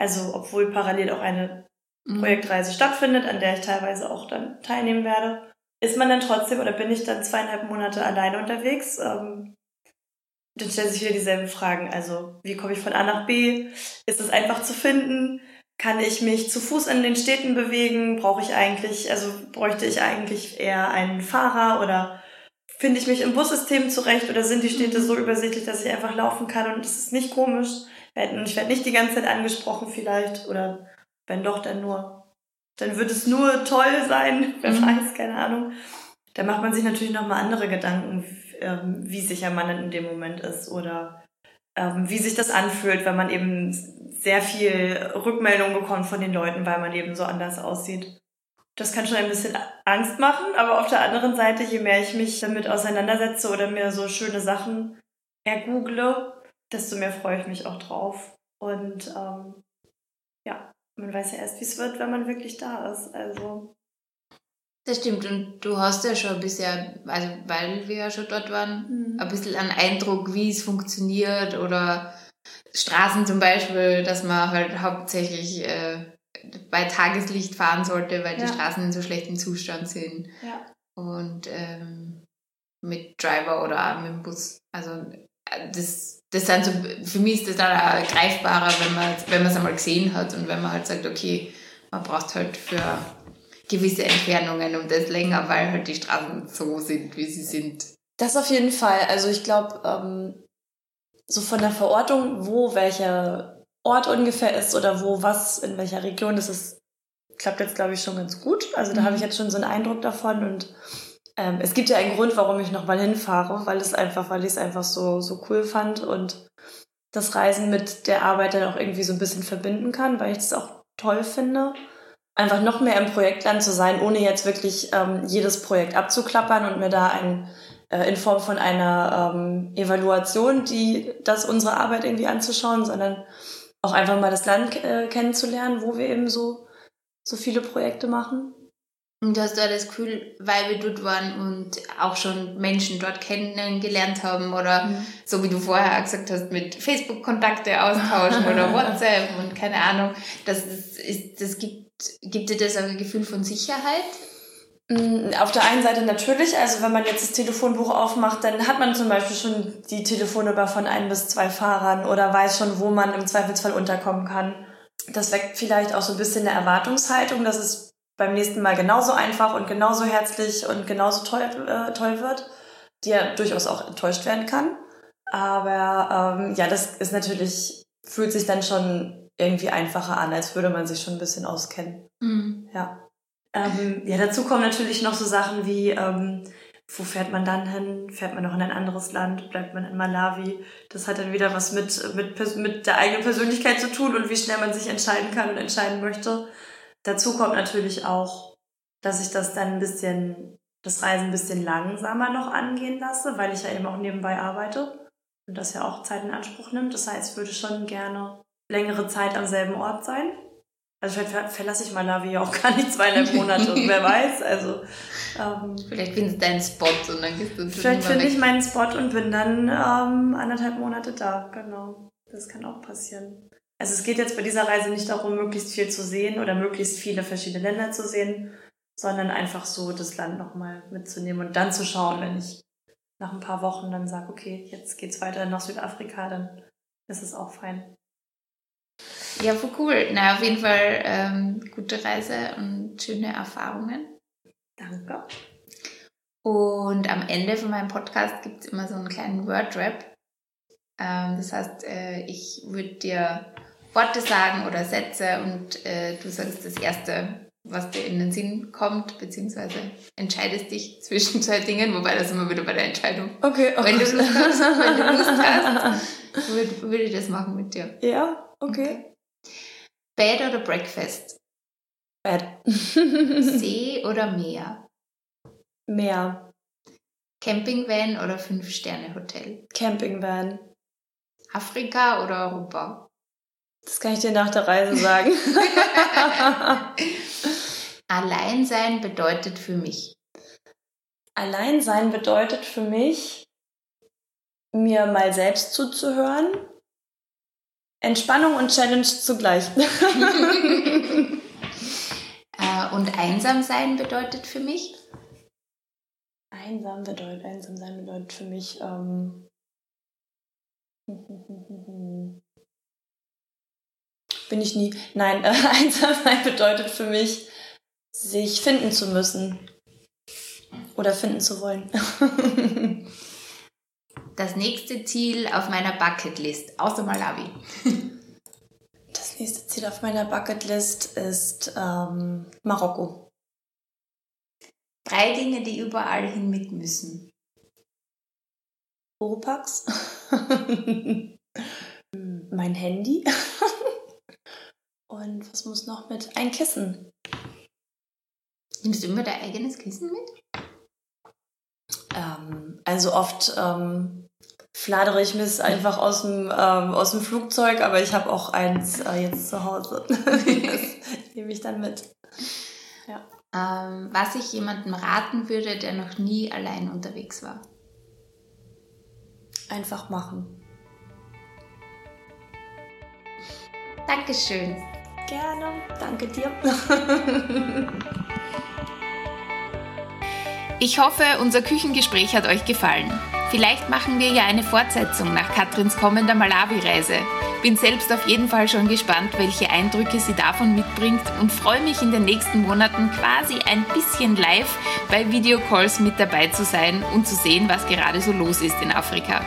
Also obwohl parallel auch eine mhm. Projektreise stattfindet, an der ich teilweise auch dann teilnehmen werde, ist man dann trotzdem oder bin ich dann zweieinhalb Monate alleine unterwegs. Ähm, dann stellen sich wieder dieselben Fragen. Also wie komme ich von A nach B? Ist es einfach zu finden? Kann ich mich zu Fuß in den Städten bewegen? Brauche ich eigentlich, also bräuchte ich eigentlich eher einen Fahrer oder finde ich mich im Bussystem zurecht oder sind die Städte mhm. so übersichtlich, dass ich einfach laufen kann und es ist nicht komisch? Und ich werde nicht die ganze Zeit angesprochen vielleicht oder wenn doch, dann nur, dann wird es nur toll sein, wer mhm. weiß, keine Ahnung. Da macht man sich natürlich nochmal andere Gedanken, ähm, wie sicher man in dem Moment ist oder ähm, wie sich das anfühlt, wenn man eben sehr viel Rückmeldung bekommt von den Leuten, weil man eben so anders aussieht. Das kann schon ein bisschen Angst machen, aber auf der anderen Seite, je mehr ich mich damit auseinandersetze oder mir so schöne Sachen ergoogle, desto mehr freue ich mich auch drauf. Und ähm, ja, man weiß ja erst, wie es wird, wenn man wirklich da ist. Also Das stimmt. Und du hast ja schon bisher, also weil wir ja schon dort waren, mhm. ein bisschen einen Eindruck, wie es funktioniert oder Straßen zum Beispiel, dass man halt hauptsächlich äh, bei Tageslicht fahren sollte, weil ja. die Straßen in so schlechtem Zustand sind. Ja. Und ähm, mit Driver oder mit dem Bus. Also äh, das, das sind so, für mich ist das dann auch greifbarer, wenn man wenn es einmal gesehen hat und wenn man halt sagt, okay, man braucht halt für gewisse Entfernungen und das länger, weil halt die Straßen so sind, wie sie sind. Das auf jeden Fall. Also ich glaube, ähm, so von der Verortung, wo welcher Ort ungefähr ist oder wo was in welcher Region, das ist, klappt jetzt, glaube ich, schon ganz gut. Also da mhm. habe ich jetzt schon so einen Eindruck davon und ähm, es gibt ja einen Grund, warum ich nochmal hinfahre, weil es einfach, weil ich es einfach so, so cool fand und das Reisen mit der Arbeit dann auch irgendwie so ein bisschen verbinden kann, weil ich es auch toll finde einfach noch mehr im Projektland zu sein, ohne jetzt wirklich ähm, jedes Projekt abzuklappern und mir da ein äh, in Form von einer ähm, Evaluation, die das unsere Arbeit irgendwie anzuschauen, sondern auch einfach mal das Land äh, kennenzulernen, wo wir eben so so viele Projekte machen. Und hast du das Gefühl, weil wir dort waren und auch schon Menschen dort kennengelernt haben oder mhm. so wie du vorher gesagt hast, mit Facebook-Kontakte austauschen oder WhatsApp und keine Ahnung, das, ist, das gibt gibt dir das ein Gefühl von Sicherheit? Mm, auf der einen Seite natürlich, also wenn man jetzt das Telefonbuch aufmacht, dann hat man zum Beispiel schon die Telefonnummer von ein bis zwei Fahrern oder weiß schon, wo man im Zweifelsfall unterkommen kann. Das weckt vielleicht auch so ein bisschen eine Erwartungshaltung, dass es beim nächsten Mal genauso einfach und genauso herzlich und genauso toll, äh, toll wird, die ja durchaus auch enttäuscht werden kann. Aber ähm, ja, das ist natürlich, fühlt sich dann schon irgendwie einfacher an, als würde man sich schon ein bisschen auskennen. Mhm. Ja. Ähm, ja, dazu kommen natürlich noch so Sachen wie, ähm, wo fährt man dann hin? Fährt man noch in ein anderes Land? Bleibt man in Malawi? Das hat dann wieder was mit, mit, mit der eigenen Persönlichkeit zu tun und wie schnell man sich entscheiden kann und entscheiden möchte. Dazu kommt natürlich auch, dass ich das dann ein bisschen, das Reisen ein bisschen langsamer noch angehen lasse, weil ich ja eben auch nebenbei arbeite und das ja auch Zeit in Anspruch nimmt. Das heißt, ich würde schon gerne längere Zeit am selben Ort sein. Also vielleicht verlasse ich Malawi ja auch gar nicht zweieinhalb Monate, wer weiß. Also ähm, vielleicht findest du deinen Spot und dann gehst du Vielleicht finde ich meinen Spot und bin dann ähm, anderthalb Monate da, genau. Das kann auch passieren. Also es geht jetzt bei dieser Reise nicht darum, möglichst viel zu sehen oder möglichst viele verschiedene Länder zu sehen, sondern einfach so das Land nochmal mitzunehmen und dann zu schauen, wenn ich nach ein paar Wochen dann sage, okay, jetzt geht's weiter nach Südafrika, dann ist es auch fein. Ja, voll cool. Na, auf jeden Fall ähm, gute Reise und schöne Erfahrungen. Danke. Und am Ende von meinem Podcast gibt es immer so einen kleinen Word-Rap. Ähm, das heißt, äh, ich würde dir Worte sagen oder Sätze und äh, du sagst das Erste, was dir in den Sinn kommt, beziehungsweise entscheidest dich zwischen zwei Dingen, wobei das immer wieder bei der Entscheidung. Okay, okay. Wenn du Lust hast, wenn du Lust hast, würde, würde ich das machen mit dir. Ja, okay. Bed oder Breakfast? Bed. See oder Meer? Meer. Campingvan oder Fünf-Sterne-Hotel? Campingvan. Afrika oder Europa? Das kann ich dir nach der Reise sagen. Alleinsein bedeutet für mich. Alleinsein bedeutet für mich, mir mal selbst zuzuhören Entspannung und Challenge zugleich. äh, und einsam sein bedeutet für mich? Einsam bedeutet, einsam sein bedeutet für mich, ähm, bin ich nie. Nein, äh, einsam sein bedeutet für mich, sich finden zu müssen. Oder finden zu wollen. Das nächste Ziel auf meiner Bucketlist, außer Malawi? Das nächste Ziel auf meiner Bucketlist ist ähm, Marokko. Drei Dinge, die überall hin mit müssen. Oropax. mein Handy. Und was muss noch mit? Ein Kissen. Nimmst du immer dein eigenes Kissen mit? Ähm, also oft ähm, fladere ich mir es einfach aus dem, ähm, aus dem Flugzeug, aber ich habe auch eins äh, jetzt zu Hause. das nehme ich dann mit. Ja. ähm, was ich jemandem raten würde, der noch nie allein unterwegs war? Einfach machen. Dankeschön. Gerne. Danke dir. ich hoffe, unser Küchengespräch hat euch gefallen. Vielleicht machen wir ja eine Fortsetzung nach Katrins kommender Malawi-Reise. Bin selbst auf jeden Fall schon gespannt, welche Eindrücke sie davon mitbringt und freue mich in den nächsten Monaten quasi ein bisschen live bei Videocalls mit dabei zu sein und zu sehen, was gerade so los ist in Afrika.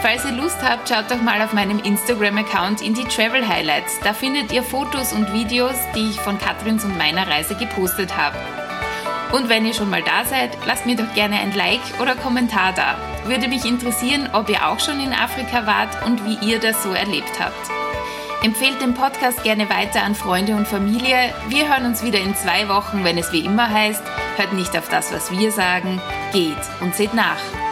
Falls ihr Lust habt, schaut doch mal auf meinem Instagram-Account in die Travel Highlights. Da findet ihr Fotos und Videos, die ich von Katrins und meiner Reise gepostet habe. Und wenn ihr schon mal da seid, lasst mir doch gerne ein Like oder Kommentar da. Würde mich interessieren, ob ihr auch schon in Afrika wart und wie ihr das so erlebt habt. Empfehlt den Podcast gerne weiter an Freunde und Familie. Wir hören uns wieder in zwei Wochen, wenn es wie immer heißt, hört nicht auf das, was wir sagen, geht und seht nach.